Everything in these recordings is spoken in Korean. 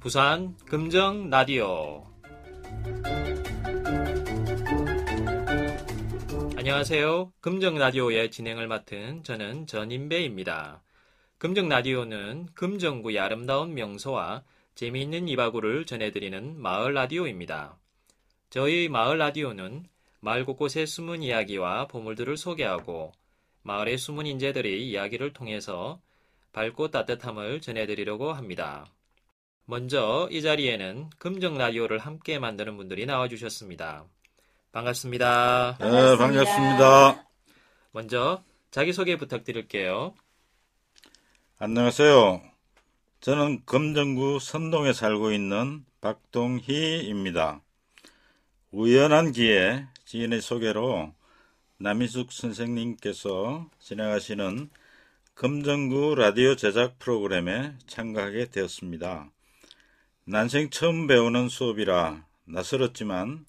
부산 금정 라디오 안녕하세요. 금정 라디오의 진행을 맡은 저는 전인배입니다. 금정 라디오는 금정구의 아름다운 명소와 재미있는 이바구를 전해드리는 마을 라디오입니다. 저희 마을 라디오는 마을 곳곳의 숨은 이야기와 보물들을 소개하고 마을의 숨은 인재들의 이야기를 통해서 밝고 따뜻함을 전해드리려고 합니다. 먼저 이 자리에는 금정 라디오를 함께 만드는 분들이 나와주셨습니다. 반갑습니다. 네, 반갑습니다. 먼저 자기소개 부탁드릴게요. 안녕하세요. 저는 금정구 선동에 살고 있는 박동희입니다. 우연한 기회 지인의 소개로 남희숙 선생님께서 진행하시는 금정구 라디오 제작 프로그램에 참가하게 되었습니다. 난생 처음 배우는 수업이라 낯설었지만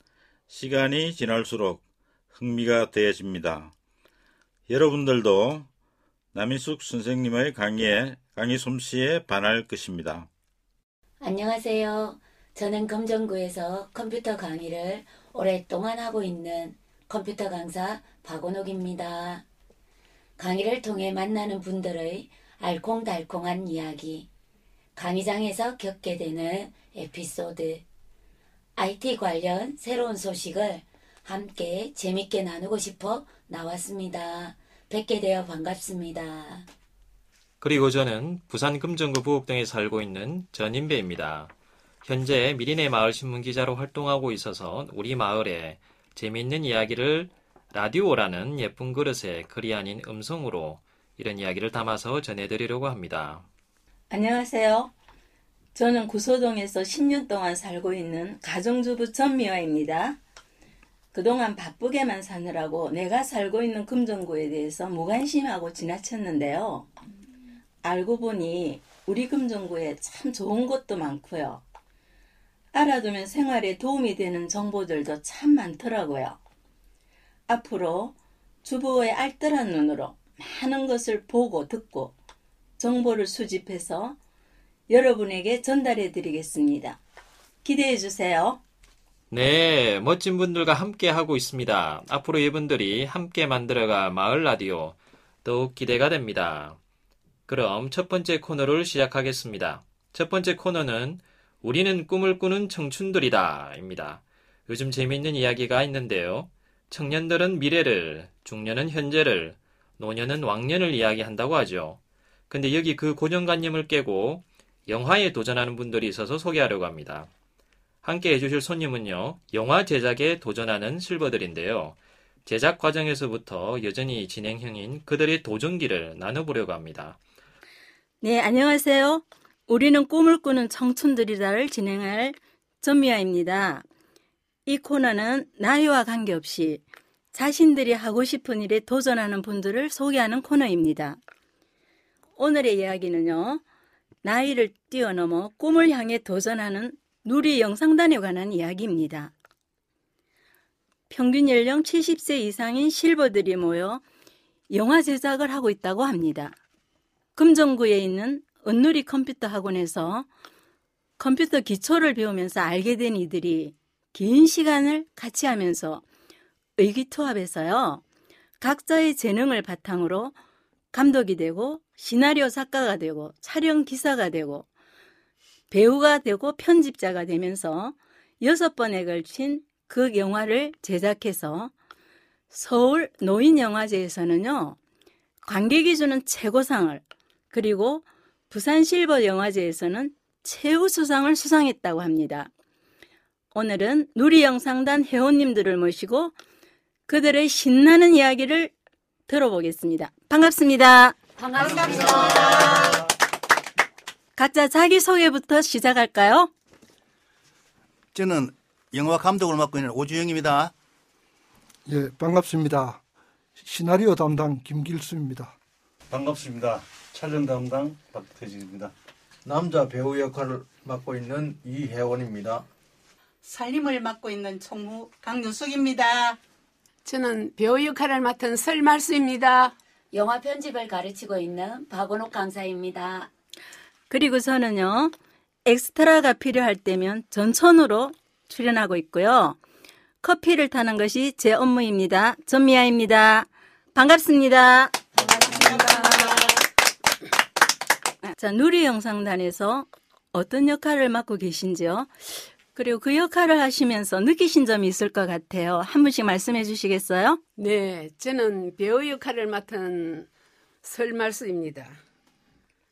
시간이 지날수록 흥미가 더해집니다. 여러분들도 남희숙 선생님의 강의에 강의 솜씨에 반할 것입니다. 안녕하세요. 저는 금정구에서 컴퓨터 강의를 오랫동안 하고 있는 컴퓨터 강사 박원옥입니다. 강의를 통해 만나는 분들의 알콩달콩한 이야기, 강의장에서 겪게 되는 에피소드, IT 관련 새로운 소식을 함께 재밌게 나누고 싶어 나왔습니다. 뵙게 되어 반갑습니다. 그리고 저는 부산 금정구 부곡동에 살고 있는 전인배입니다. 현재 미리네 마을 신문 기자로 활동하고 있어서 우리 마을에 재미있는 이야기를 라디오라는 예쁜 그릇에 글이 아닌 음성으로 이런 이야기를 담아서 전해드리려고 합니다. 안녕하세요. 저는 구소동에서 10년 동안 살고 있는 가정주부 전미화입니다. 그동안 바쁘게만 사느라고 내가 살고 있는 금정구에 대해서 무관심하고 지나쳤는데요. 알고 보니 우리 금정구에 참 좋은 곳도 많고요. 알아두면 생활에 도움이 되는 정보들도 참 많더라고요. 앞으로 주부의 알뜰한 눈으로 많은 것을 보고 듣고 정보를 수집해서 여러분에게 전달해 드리겠습니다. 기대해 주세요. 네, 멋진 분들과 함께 하고 있습니다. 앞으로 이분들이 함께 만들어갈 마을 라디오 더욱 기대가 됩니다. 그럼 첫 번째 코너를 시작하겠습니다. 첫 번째 코너는 우리는 꿈을 꾸는 청춘들이다 입니다. 요즘 재미있는 이야기가 있는데요. 청년들은 미래를, 중년은 현재를, 노년은 왕년을 이야기한다고 하죠. 근데 여기 그 고정관념을 깨고 영화에 도전하는 분들이 있어서 소개하려고 합니다. 함께 해주실 손님은요, 영화 제작에 도전하는 실버들인데요. 제작 과정에서부터 여전히 진행형인 그들의 도전기를 나눠보려고 합니다. 네, 안녕하세요. 우리는 꿈을 꾸는 청춘들이다를 진행할 전미아입니다. 이 코너는 나이와 관계없이 자신들이 하고 싶은 일에 도전하는 분들을 소개하는 코너입니다. 오늘의 이야기는요, 나이를 뛰어넘어 꿈을 향해 도전하는 누리 영상단에 관한 이야기입니다. 평균 연령 70세 이상인 실버들이 모여 영화 제작을 하고 있다고 합니다. 금정구에 있는 은누리 컴퓨터 학원에서 컴퓨터 기초를 배우면서 알게 된 이들이 긴 시간을 같이 하면서 의기투합해서요. 각자의 재능을 바탕으로 감독이 되고 시나리오 작가가 되고 촬영 기사가 되고 배우가 되고 편집자가 되면서 여섯 번에 걸친 그 영화를 제작해서 서울 노인영화제에서는요, 관객이 주는 최고상을, 그리고 부산 실버 영화제에서는 최우수상을 수상했다고 합니다. 오늘은 누리영상단 회원님들을 모시고 그들의 신나는 이야기를 들어보겠습니다. 반갑습니다. 반갑습니다. 각자 자기소개부터 시작할까요? 저는 영화 감독을 맡고 있는 오주영입니다. 예, 반갑습니다. 시나리오 담당 김길수입니다. 반갑습니다. 촬영 담당 박태진입니다. 남자 배우 역할을 맡고 있는 이혜원입니다. 살림을 맡고 있는 총무 강윤숙입니다. 저는 배우 역할을 맡은 설말수입니다. 영화 편집을 가르치고 있는 박원옥 강사입니다. 그리고 저는요, 엑스트라가 필요할 때면 전천으로 출연하고 있고요. 커피를 타는 것이 제 업무입니다. 전미아입니다. 반갑습니다. 자, 누리 영상단에서 어떤 역할을 맡고 계신지요? 그리고 그 역할을 하시면서 느끼신 점이 있을 것 같아요. 한 분씩 말씀해 주시겠어요? 네, 저는 배우 역할을 맡은 설말수입니다.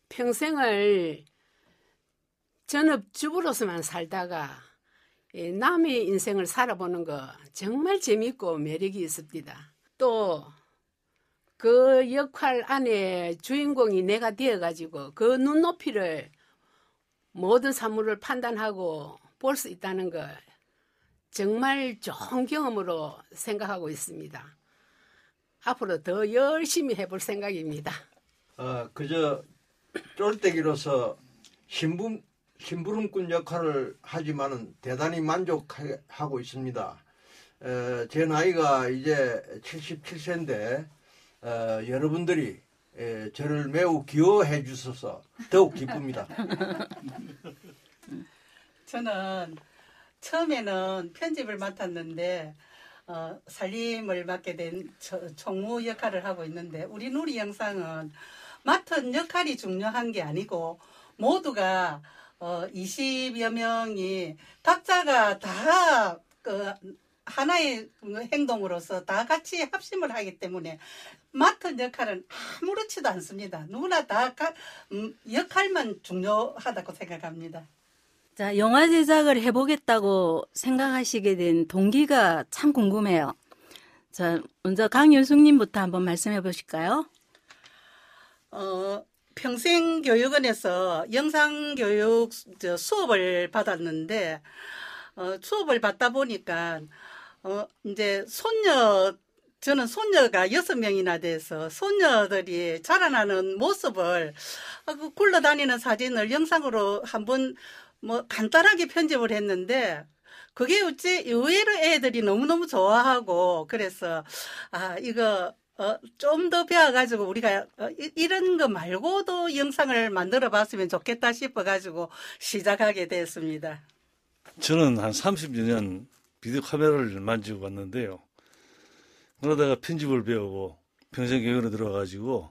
평생을 전업주부로서만 살다가 예, 남의 인생을 살아보는 거 정말 재밌고 매력이 있습니다. 또 그 역할 안에 주인공이 내가 되어가지고 그 눈높이를 모든 사물을 판단하고 볼 수 있다는 걸 정말 좋은 경험으로 생각하고 있습니다. 앞으로 더 열심히 해볼 생각입니다. 어, 그저 쫄대기로서 심부, 심부름꾼 역할을 하지만은 대단히 만족하고 있습니다. 에, 제 나이가 이제 77세인데 어, 여러분들이 에, 저를 매우 귀여워해 주셔서 더욱 기쁩니다. 저는 처음에는 편집을 맡았는데 어, 살림을 맡게 된 저- 총무 역할을 하고 있는데 우리 누리 영상은 맡은 역할이 중요한 게 아니고 모두가 어, 20여 명이 각자가 다 그, 하나의 행동으로서 다 같이 합심을 하기 때문에 맡은 역할은 아무렇지도 않습니다. 누구나 다 가- 음, 역할만 중요하다고 생각합니다. 자, 영화 제작을 해보겠다고 생각하시게 된 동기가 참 궁금해요. 자, 먼저 강윤숙님부터 한번 말씀해 보실까요? 어, 평생교육원에서 영상교육 저 수업을 받았는데, 어, 수업을 받다 보니까, 어, 이제 손녀, 저는 손녀가 여섯 명이나 돼서 손녀들이 자라나는 모습을 어, 그 굴러다니는 사진을 영상으로 한번 뭐 간단하게 편집을 했는데, 그게 어찌 의외로 애들이 너무너무 좋아하고, 그래서, 아, 이거, 어, 좀 더 배워가지고 우리가 어, 이- 이런 거 말고도 영상을 만들어 봤으면 좋겠다 싶어가지고 시작하게 됐습니다. 저는 한 30여 년 비디오 카메라를 만지고 왔는데요. 그러다가 편집을 배우고 평생교육으로 들어가지고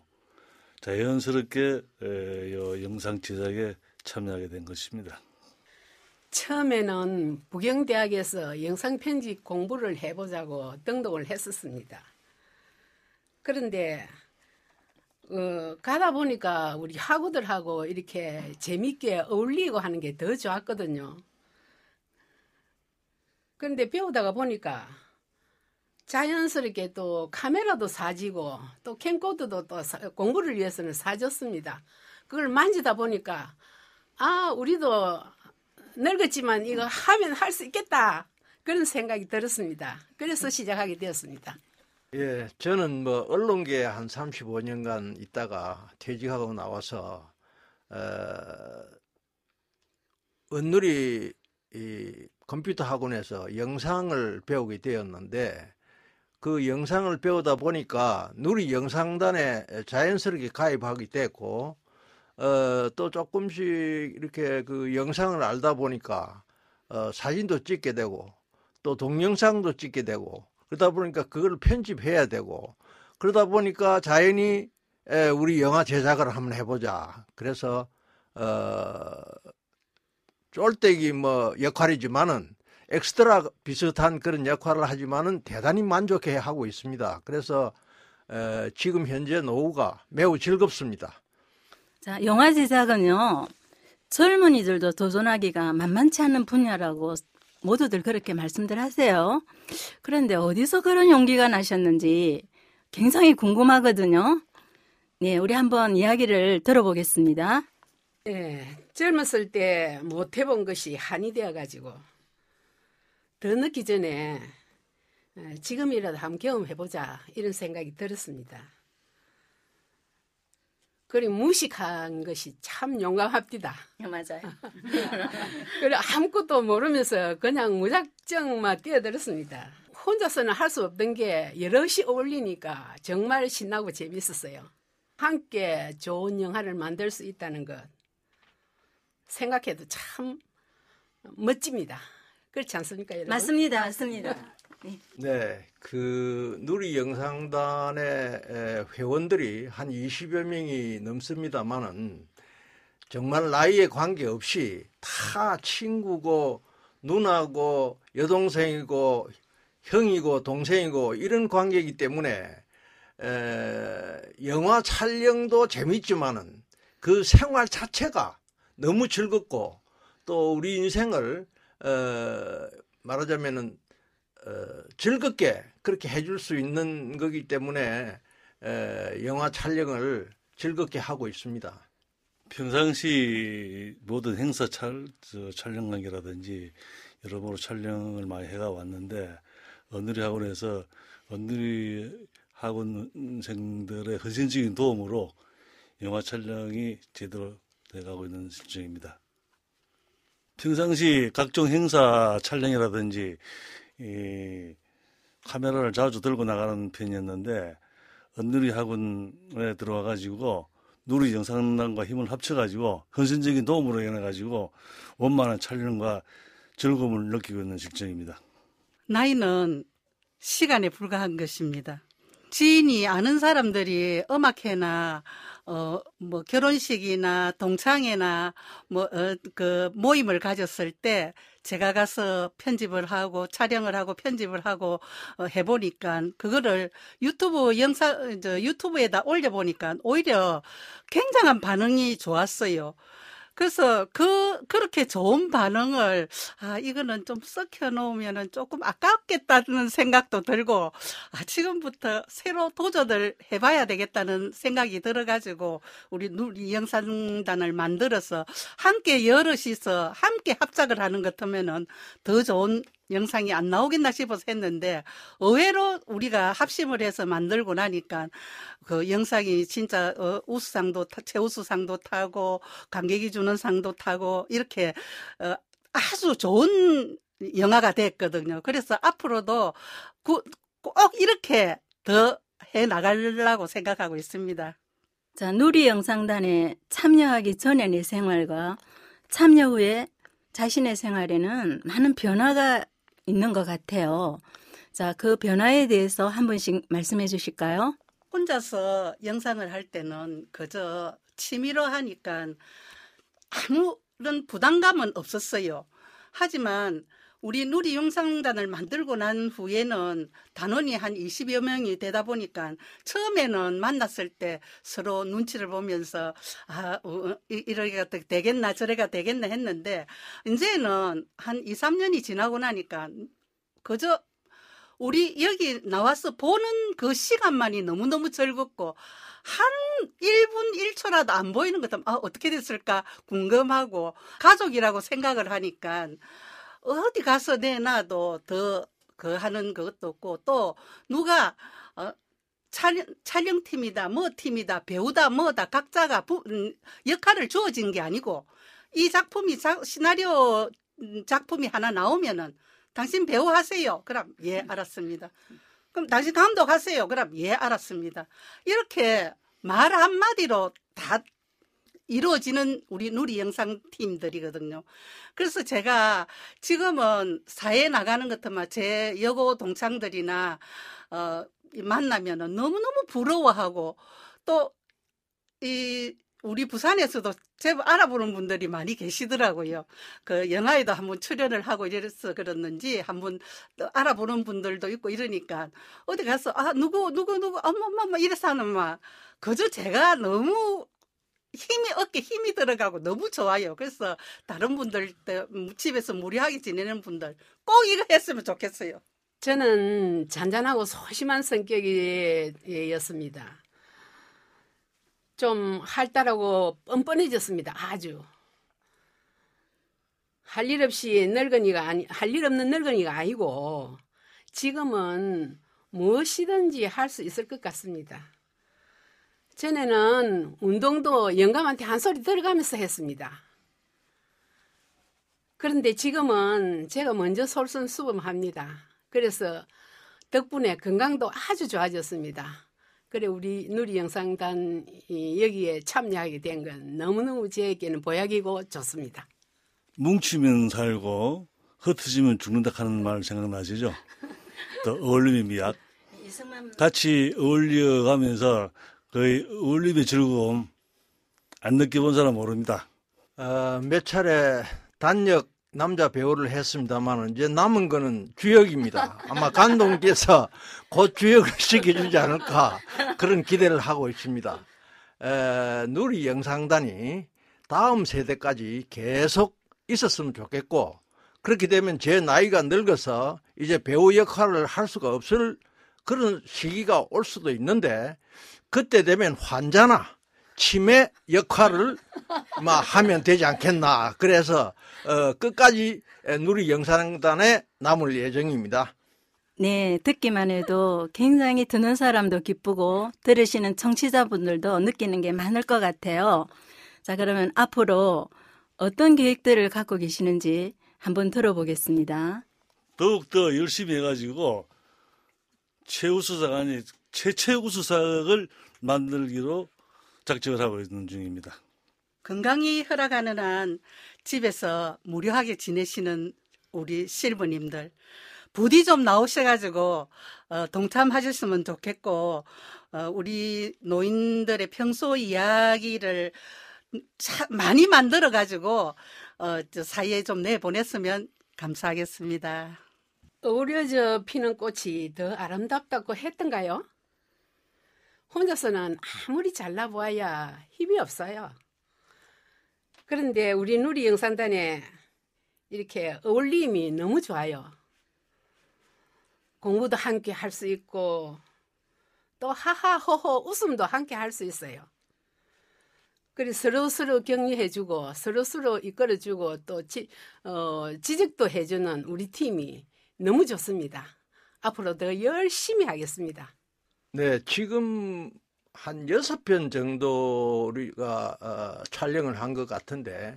자연스럽게 에, 요 영상 제작에 참여하게 된 것입니다. 처음에는 부경대학에서 영상 편집 공부를 해보자고 등록을 했었습니다. 그런데 어, 가다 보니까 우리 학우들하고 이렇게 재밌게 어울리고 하는 게 더 좋았거든요. 그런데 배우다가 보니까 자연스럽게 또 카메라도 사지고 또 캠코더도 또 사- 공부를 위해서는 사줬습니다. 그걸 만지다 보니까 아 우리도 늙었지만 이거 하면 할 수 있겠다 그런 생각이 들었습니다. 그래서 시작하게 되었습니다. 예, 저는 뭐 언론계에 한 35년간 있다가 퇴직하고 나와서 어, 은누리 이 컴퓨터 학원에서 영상을 배우게 되었는데 그 영상을 배우다 보니까 누리 영상단에 자연스럽게 가입하게 됐고 어, 또 조금씩 이렇게 그 영상을 알다 보니까 어, 사진도 찍게 되고 또 동영상도 찍게 되고 그러다 보니까 그걸 편집해야 되고 그러다 보니까 자연히 에, 우리 영화 제작을 한번 해보자. 그래서 어, 쫄대기 뭐 역할이지만은 엑스트라 비슷한 그런 역할을 하지만은 대단히 만족해 하고 있습니다. 그래서 에, 지금 현재 노후가 매우 즐겁습니다. 자, 영화 제작은요, 젊은이들도 도전하기가 만만치 않은 분야라고 모두들 그렇게 말씀들 하세요. 그런데 어디서 그런 용기가 나셨는지 굉장히 궁금하거든요. 네, 우리 한번 이야기를 들어보겠습니다. 예, 젊었을 때 못 해본 것이 한이 되어가지고 더 늦기 전에 에, 지금이라도 한번 경험해보자 이런 생각이 들었습니다. 그리고 무식한 것이 참 용감합니다. 맞아요. 그래 아무것도 모르면서 그냥 무작정 막 뛰어들었습니다. 혼자서는 할 수 없던 게 여럿이 어울리니까 정말 신나고 재밌었어요. 함께 좋은 영화를 만들 수 있다는 것 생각해도 참 멋집니다. 그렇지 않습니까, 여러분? 맞습니다. 맞습니다. 네, 그 누리 영상단의 에, 회원들이 한 20여 명이 넘습니다만은 정말 나이에 관계없이 다 친구고 누나고 여동생이고 형이고 동생이고 이런 관계이기 때문에 에, 영화 촬영도 재밌지만은 그 생활 자체가 너무 즐겁고 또 우리 인생을 어, 말하자면은 어, 즐겁게 그렇게 해줄 수 있는 거기 때문에 에, 영화 촬영을 즐겁게 하고 있습니다. 평상시 모든 행사 촬, 저, 촬영 관계라든지 여러모로 촬영을 많이 해가 왔는데 언누리 학원에서 언누리 학원생들의 헌신적인 도움으로 영화 촬영이 제대로 돼가고 있는 실정입니다. 평상시 각종 행사 촬영이라든지 이 카메라를 자주 들고 나가는 편이었는데 언누리 학원에 들어와 가지고 누리 영상단과 힘을 합쳐 가지고 헌신적인 도움으로 인해 가지고 원만한 촬영과 즐거움을 느끼고 있는 실정입니다. 나이는 시간에 불과한 것입니다. 지인이 아는 사람들이 음악회나 어 뭐 결혼식이나 동창회나 뭐 어 그 모임을 가졌을 때 제가 가서 편집을 하고 촬영을 하고 편집을 하고 어 해보니까 그거를 유튜브 영상 저 유튜브에다 올려보니까 오히려 굉장한 반응이 좋았어요. 그래서 그 그렇게 좋은 반응을 아 이거는 좀 썩혀 놓으면은 조금 아깝겠다는 생각도 들고 아 지금부터 새로 도전을 해봐야 되겠다는 생각이 들어가지고 우리 누리 영상단을 만들어서 함께 여럿이서 함께 합작을 하는 것 같으면은 더 좋은 영상이 안 나오겠나 싶어서 했는데 의외로 우리가 합심을 해서 만들고 나니까 그 영상이 진짜 어, 우수상도 타- 최우수상도 타고 관객이 주는 상도 타고 이렇게 어, 아주 좋은 영화가 됐거든요. 그래서 앞으로도 그- 꼭 이렇게 더 해 나가려고 생각하고 있습니다. 자, 누리 영상단에 참여하기 전의 내 생활과 참여 후에 자신의 생활에는 많은 변화가 있는 것 같아요. 자, 그 변화에 대해서 한 분씩 말씀해 주실까요? 혼자서 영상을 할 때는 그저 취미로 하니까 아무런 부담감은 없었어요. 하지만 우리 누리 영상단을 만들고 난 후에는 단원이 한 20여 명이 되다 보니까 처음에는 만났을 때 서로 눈치를 보면서 아, 어, 이- 이러기가 또 되겠나 저래가 되겠나 했는데 이제는 한 2, 3년이 지나고 나니까 그저 우리 여기 나와서 보는 그 시간만이 너무너무 즐겁고 한 1분 1초라도 안 보이는 것도 아, 어떻게 됐을까 궁금하고 가족이라고 생각을 하니까 어디 가서 내놔도 더 그 하는 것도 없고 또 누가 어, 촬영, 촬영팀이다 뭐 팀이다 배우다 뭐다 각자가 부, 음, 역할을 주어진 게 아니고 이 작품이 자, 시나리오 음, 작품이 하나 나오면은 당신 배우 하세요. 그럼 예 알았습니다. 그럼 당신 감독 하세요. 그럼 예 알았습니다. 이렇게 말 한마디로 다 이루어지는 우리 누리 영상 팀들이거든요. 그래서 제가 지금은 사회에 나가는 것만 제 여고 동창들이나 어이 만나면은 너무너무 부러워하고 또 이 우리 부산에서도 제법 알아보는 분들이 많이 계시더라고요. 그 영화에도 한번 출연을 하고 이래서 그랬는지 한번 또 알아보는 분들도 있고 이러니까 어디 가서 아 누구 누구 누구 어머 어머 이래서 하는 막 그저 제가 너무 힘이 어깨 힘이 들어가고 너무 좋아요. 그래서 다른 분들 때 집에서 무리하게 지내는 분들 꼭 이거 했으면 좋겠어요. 저는 잔잔하고 소심한 성격이었습니다. 좀 활달하고 뻔뻔해졌습니다. 아주. 할 일 없이 늙은이가 아니, 할 일 없는 늙은이가 아니고 지금은 무엇이든지 할 수 있을 것 같습니다. 전에는 운동도 영감한테 한 소리 들어가면서 했습니다. 그런데 지금은 제가 먼저 솔선수범합니다. 그래서 덕분에 건강도 아주 좋아졌습니다. 그래 우리 누리 영상단 이 여기에 참여하게 된 건 너무너무 저에게는 보약이고 좋습니다. 뭉치면 살고 흩어지면 죽는다 하는 말 생각나시죠? 또 어울림의 미학. 같이 어울려가면서 그 어울림의 즐거움 안 느껴본 사람 모릅니다. 어, 몇 차례 단역 남자 배우를 했습니다만 이제 남은 거는 주역입니다. 아마 감독님께서 곧 주역을 시켜주지 않을까 그런 기대를 하고 있습니다. 에, 누리 영상단이 다음 세대까지 계속 있었으면 좋겠고 그렇게 되면 제 나이가 늙어서 이제 배우 역할을 할 수가 없을 그런 시기가 올 수도 있는데 그때 되면 환자나 치매 역할을 막 하면 되지 않겠나. 그래서 어, 끝까지 누리 영상단에 남을 예정입니다. 네, 듣기만 해도 굉장히 듣는 사람도 기쁘고 들으시는 청취자분들도 느끼는 게 많을 것 같아요. 자, 그러면 앞으로 어떤 계획들을 갖고 계시는지 한번 들어보겠습니다. 더욱더 열심히 해가지고 최우수상 아니 최최우 수상을 만들기로 작정을 하고 있는 중입니다. 건강이 허락하는 한 집에서 무료하게 지내시는 우리 실부님들 부디 좀 나오셔가지고 어, 동참하셨으면 좋겠고 어, 우리 노인들의 평소 이야기를 차- 많이 만들어가지고 어, 저 사이에 좀 내보냈으면 감사하겠습니다. 어우러져 피는 꽃이 더 아름답다고 했던가요? 혼자서는 아무리 잘나보아야 힘이 없어요. 그런데 우리 누리 영상단에 이렇게 어울림이 너무 좋아요. 공부도 함께 할 수 있고 또 하하호호 웃음도 함께 할 수 있어요. 그리 서로 서로 격려해주고 서로 서로 이끌어주고 또 지, 어, 지적도 해주는 우리 팀이 너무 좋습니다. 앞으로 더 열심히 하겠습니다. 네, 지금 한 여섯 편 정도 우리가 어, 촬영을 한 것 같은데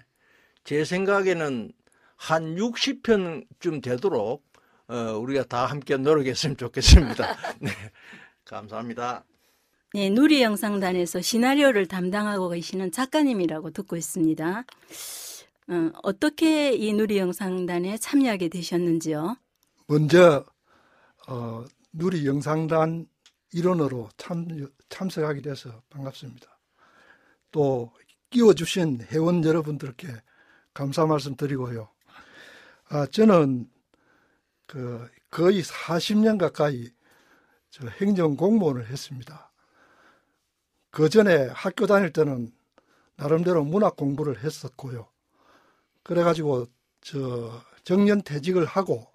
제 생각에는 한 60편쯤 되도록 어, 우리가 다 함께 노력했으면 좋겠습니다. 네, 감사합니다. 네, 누리 영상단에서 시나리오를 담당하고 계시는 작가님이라고 듣고 있습니다. 어, 어떻게 이 누리 영상단에 참여하게 되셨는지요? 먼저 어, 누리 영상단 일원으로 참, 참석하게 돼서 반갑습니다. 또 끼워주신 회원 여러분들께 감사 말씀 드리고요. 아, 저는 그 거의 40년 가까이 저 행정 공무원을 했습니다. 그 전에 학교 다닐 때는 나름대로 문학 공부를 했었고요. 그래가지고 저 정년 퇴직을 하고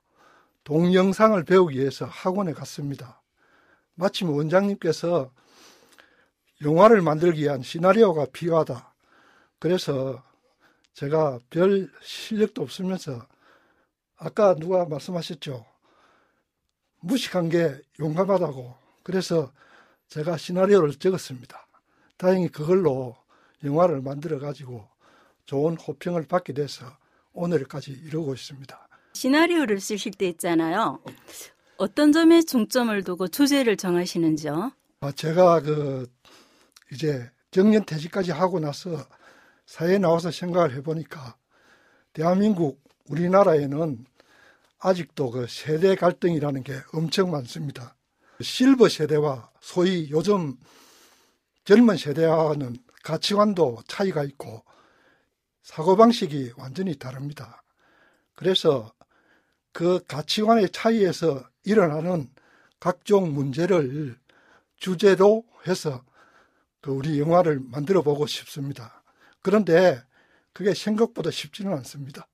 동영상을 배우기 위해서 학원에 갔습니다. 마침 원장님께서 영화를 만들기 위한 시나리오가 필요하다. 그래서 제가 별 실력도 없으면서 아까 누가 말씀하셨죠. 무식한 게 용감하다고. 그래서 제가 시나리오를 적었습니다. 다행히 그걸로 영화를 만들어 가지고 좋은 호평을 받게 돼서 오늘까지 이루고 있습니다. 시나리오를 쓰실 때 있잖아요. 어떤 점에 중점을 두고 주제를 정하시는지요? 아, 제가 그 이제 정년 퇴직까지 하고 나서 사회에 나와서 생각을 해보니까 대한민국 우리나라에는 아직도 그 세대 갈등이라는 게 엄청 많습니다. 실버 세대와 소위 요즘 젊은 세대와는 가치관도 차이가 있고 사고방식이 완전히 다릅니다. 그래서 그 가치관의 차이에서 일어나는 각종 문제를 주제로 해서 그 우리 영화를 만들어 보고 싶습니다. 그런데 그게 생각보다 쉽지는 않습니다.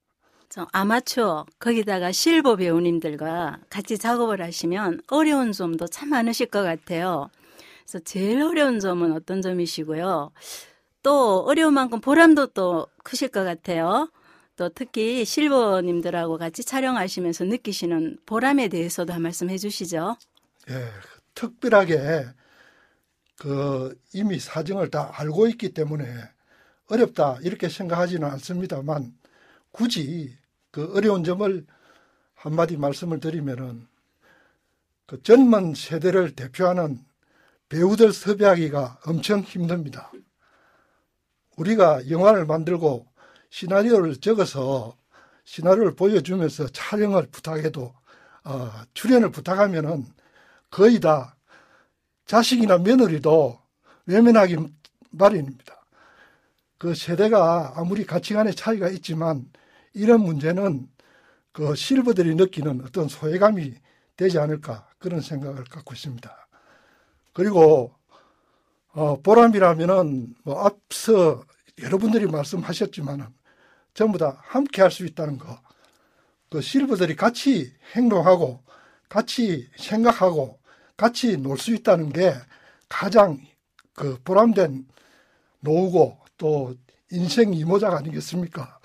저 아마추어 거기다가 실버 배우님들과 같이 작업을 하시면 어려운 점도 참 많으실 것 같아요. 그래서 제일 어려운 점은 어떤 점이시고요. 또 어려운 만큼 보람도 또 크실 것 같아요. 또 특히 실버님들하고 같이 촬영하시면서 느끼시는 보람에 대해서도 한 말씀 해주시죠. 예, 특별하게 그 이미 사정을 다 알고 있기 때문에 어렵다 이렇게 생각하지는 않습니다만 굳이 그 어려운 점을 한마디 말씀을 드리면은 그 젊은 세대를 대표하는 배우들 섭외하기가 엄청 힘듭니다. 우리가 영화를 만들고 시나리오를 적어서 시나리오를 보여주면서 촬영을 부탁해도 어, 출연을 부탁하면은 거의 다 자식이나 며느리도 외면하기 마련입니다. 그 세대가 아무리 가치관의 차이가 있지만 이런 문제는 그 실버들이 느끼는 어떤 소외감이 되지 않을까 그런 생각을 갖고 있습니다. 그리고 어, 보람이라면은 뭐 앞서 여러분들이 말씀하셨지만은 전부 다 함께 할 수 있다는 거. 그 실버들이 같이 행동하고 같이 생각하고 같이 놀 수 있다는 게 가장 그 보람된 노후고 또 인생 이모작 아니겠습니까?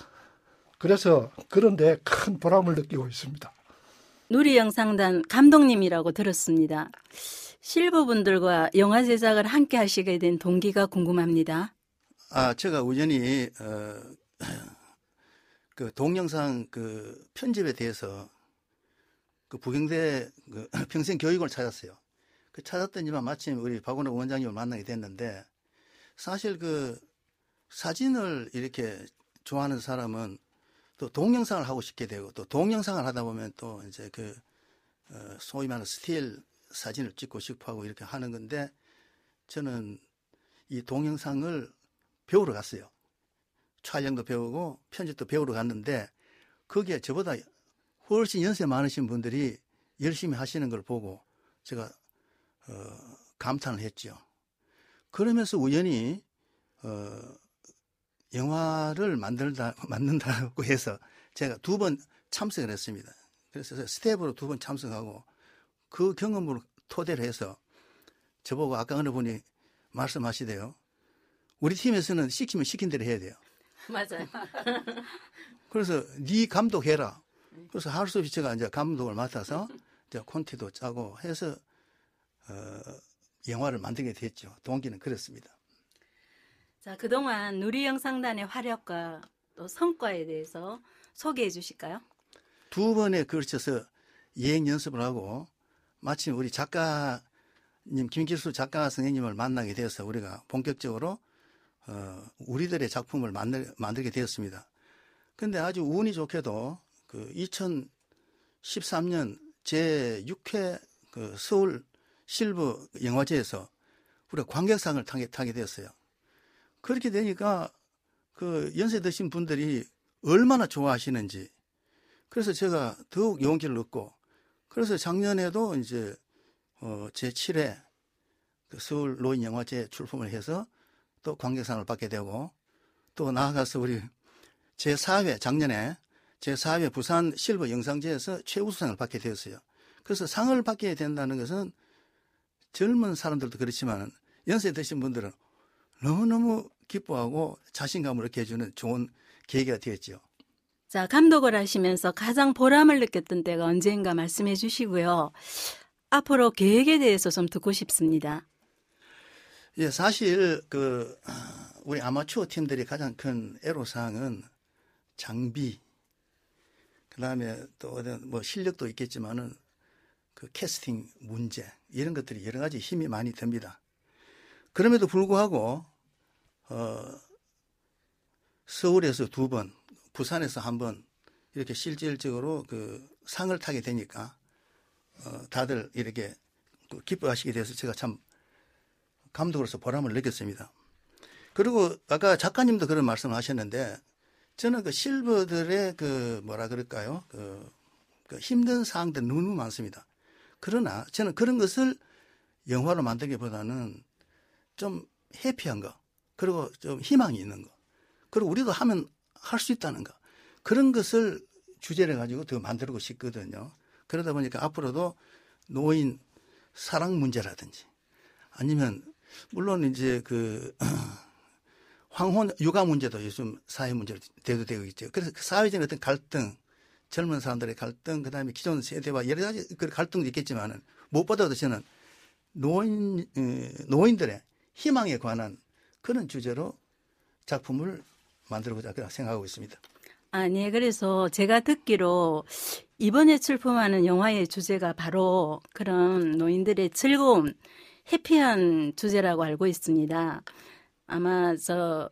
그래서 그런데 큰 보람을 느끼고 있습니다. 누리영상단 감독님이라고 들었습니다. 실버분들과 영화 제작을 함께 하시게 된 동기가 궁금합니다. 아, 제가 우연히 어, 그 동영상 그 편집에 대해서 그 부경대 그 평생 교육을 찾았어요. 그 찾았더니만 마침 우리 박원호 원장님을 만나게 됐는데 사실 그 사진을 이렇게 좋아하는 사람은 또 동영상을 하고 싶게 되고 또 동영상을 하다 보면 또 이제 그 어, 소위 말하는 스틸 사진을 찍고 싶어 하고 이렇게 하는 건데 저는 이 동영상을 배우러 갔어요. 촬영도 배우고 편집도 배우러 갔는데 거기에 저보다 훨씬 연세 많으신 분들이 열심히 하시는 걸 보고 제가 어, 감탄을 했죠. 그러면서 우연히 어, 영화를 만들다 만든다고 해서 제가 두 번 참석을 했습니다. 그래서 스텝으로 두 번 참석하고 그 경험을 토대로 해서 저보고 아까 어느 분이 말씀하시대요. 우리 팀에서는 시키면 시킨 대로 해야 돼요. 맞아요. 그래서 네 감독해라. 그래서 할 수 없이 제가 이제 감독을 맡아서 이제 콘티도 짜고 해서 어, 영화를 만들게 됐죠. 동기는 그렇습니다. 자, 그동안 누리영상단의 활약과 또 성과에 대해서 소개해 주실까요? 두 번에 걸쳐서 예행 연습을 하고 마침 우리 작가님 김길수 작가 선생님을 만나게 되어서 우리가 본격적으로 어, 우리들의 작품을 만들, 만들게 되었습니다. 근데 아주 운이 좋게도 그 2013년 제 6회 그 서울 실버 영화제에서 우리가 관객상을 타게, 타게 되었어요. 그렇게 되니까 그 연세 드신 분들이 얼마나 좋아하시는지 그래서 제가 더욱 용기를 얻고 그래서 작년에도 이제 어, 제 7회 그 서울 노인 영화제 출품을 해서 또 관객상을 받게 되고 또 나아가서 우리 제 4회 작년에 제 4회 부산 실버 영상제에서 최우수상을 받게 되었어요. 그래서 상을 받게 된다는 것은 젊은 사람들도 그렇지만 연세 드신 분들은 너무너무 기뻐하고 자신감을 얻게 해주는 좋은 계기가 되었죠. 자, 감독을 하시면서 가장 보람을 느꼈던 때가 언제인가 말씀해 주시고요. 앞으로 계획에 대해서 좀 듣고 싶습니다. 예, 사실 그 아, 우리 아마추어 팀들이 가장 큰 애로사항은 장비, 그다음에 또 어떤 뭐 실력도 있겠지만은 그 캐스팅 문제 이런 것들이 여러 가지 힘이 많이 듭니다. 그럼에도 불구하고 어 서울에서 두 번, 부산에서 한 번 이렇게 실질적으로 그 상을 타게 되니까 어 다들 이렇게 그 기뻐하시게 돼서 제가 참 감독으로서 보람을 느꼈습니다. 그리고 아까 작가님도 그런 말씀을 하셨는데 저는 그 실버들의 그 뭐라 그럴까요? 그, 그 힘든 사항들 너무 많습니다. 그러나 저는 그런 것을 영화로 만들기보다는 좀 해피한 거, 그리고 좀 희망이 있는 거, 그리고 우리도 하면 할 수 있다는 거, 그런 것을 주제를 가지고 더 만들고 싶거든요. 그러다 보니까 앞으로도 노인 사랑 문제라든지 아니면 물론 이제 그 황혼 육아 문제도 요즘 사회 문제로 대두되고 있죠. 그래서 그 사회적인 어떤 갈등, 젊은 사람들의 갈등, 그 다음에 기존 세대와 여러 가지 그 갈등도 있겠지만은 무엇보다도 저는 노인, 어, 노인들의 희망에 관한 그런 주제로 작품을 만들고자 생각하고 있습니다. 아, 네. 그래서 제가 듣기로 이번에 출품하는 영화의 주제가 바로 그런 노인들의 즐거움, 해피한 주제라고 알고 있습니다. 아마 저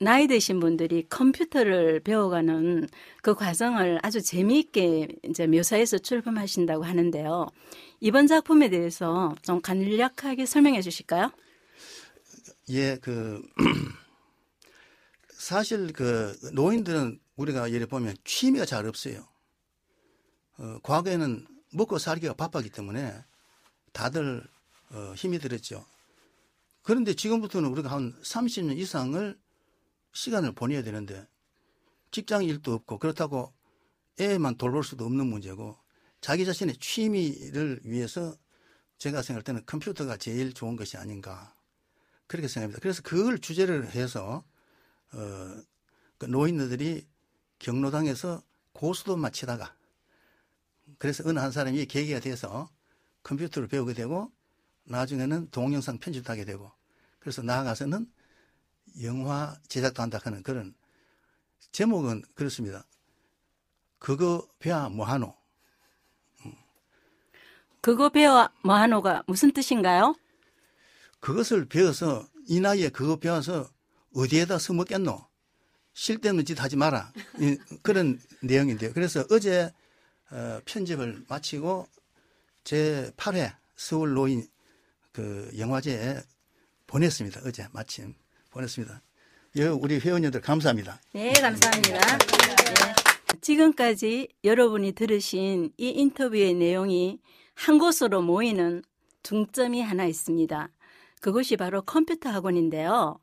나이 드신 분들이 컴퓨터를 배워가는 그 과정을 아주 재미있게 이제 묘사해서 출품하신다고 하는데요. 이번 작품에 대해서 좀 간략하게 설명해 주실까요? 예, 그 사실 그 노인들은 우리가 예를 보면 취미가 잘 없어요. 어, 과거에는 먹고 살기가 바빴기 때문에 다들 어, 힘이 들었죠. 그런데 지금부터는 우리가 한 30년 이상을 시간을 보내야 되는데 직장 일도 없고 그렇다고 애만 돌볼 수도 없는 문제고 자기 자신의 취미를 위해서 제가 생각할 때는 컴퓨터가 제일 좋은 것이 아닌가 그렇게 생각합니다. 그래서 그걸 주제를 해서 어, 그 노인들이 경로당에서 고수도 마치다가 그래서 어느 한 사람이 계기가 돼서 컴퓨터를 배우게 되고 나중에는 동영상 편집도 하게 되고 그래서 나아가서는 영화 제작도 한다 하는 그런 제목은 그렇습니다. 그거 배야 뭐하노? 그거 배워 뭐하노가 무슨 뜻인가요? 그것을 배워서 이 나이에 그거 배워서 어디에다 써먹겠노? 쓸데없는 짓 하지 마라. 이- 그런 내용인데요. 그래서 어제 어, 편집을 마치고 제 8회 서울 노인 그 영화제에 보냈습니다. 어제 마침 보냈습니다. 예, 우리 회원님들 감사합니다. 네, 감사합니다. 네. 지금까지 여러분이 들으신 이 인터뷰의 내용이 한 곳으로 모이는 중점이 하나 있습니다. 그것이 바로 컴퓨터 학원인데요.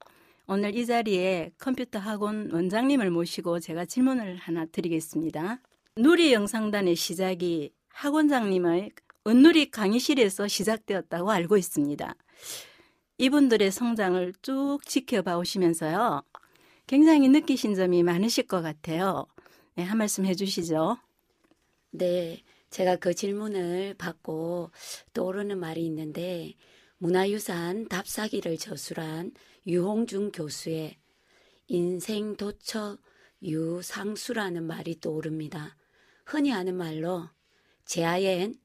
오늘 이 자리에 컴퓨터 학원 원장님을 모시고 제가 질문을 하나 드리겠습니다. 누리 영상단의 시작이 학원장님의 은누리 강의실에서 시작되었다고 알고 있습니다. 이분들의 성장을 쭉 지켜봐 오시면서요. 굉장히 느끼신 점이 많으실 것 같아요. 네, 한 말씀 해주시죠. 네, 제가 그 질문을 받고 떠오르는 말이 있는데 문화유산 답사기를 저술한 유홍준 교수의 인생 도처 유상수라는 말이 떠오릅니다. 흔히 하는 말로 제아엔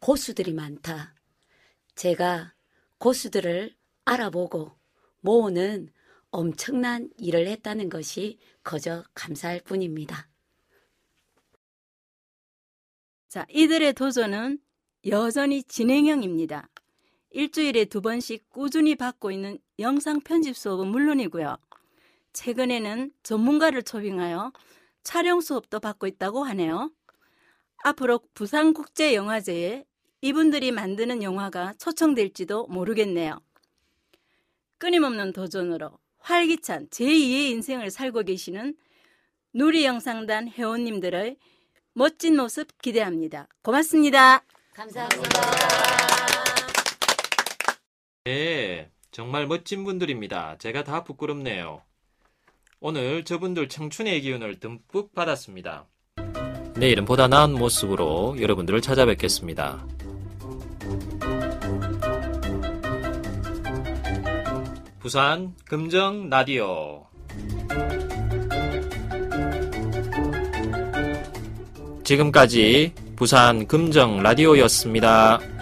고수들이 많다. 제가 고수들을 알아보고 모으는 엄청난 일을 했다는 것이 거저 감사할 뿐입니다. 자, 이들의 도전은 여전히 진행형입니다. 일주일에 두 번씩 꾸준히 받고 있는 영상 편집 수업은 물론이고요. 최근에는 전문가를 초빙하여 촬영 수업도 받고 있다고 하네요. 앞으로 부산국제영화제에 이분들이 만드는 영화가 초청될지도 모르겠네요. 끊임없는 도전으로 활기찬 제2의 인생을 살고 계시는 누리영상단 회원님들의 멋진 모습 기대합니다. 고맙습니다. 감사합니다. 네, 정말 멋진 분들입니다. 제가 다 부끄럽네요. 오늘 저분들 청춘의 기운을 듬뿍 받았습니다. 내일은 보다 나은 모습으로 여러분들을 찾아뵙겠습니다. 부산 금정 라디오 지금까지 부산 금정 라디오였습니다.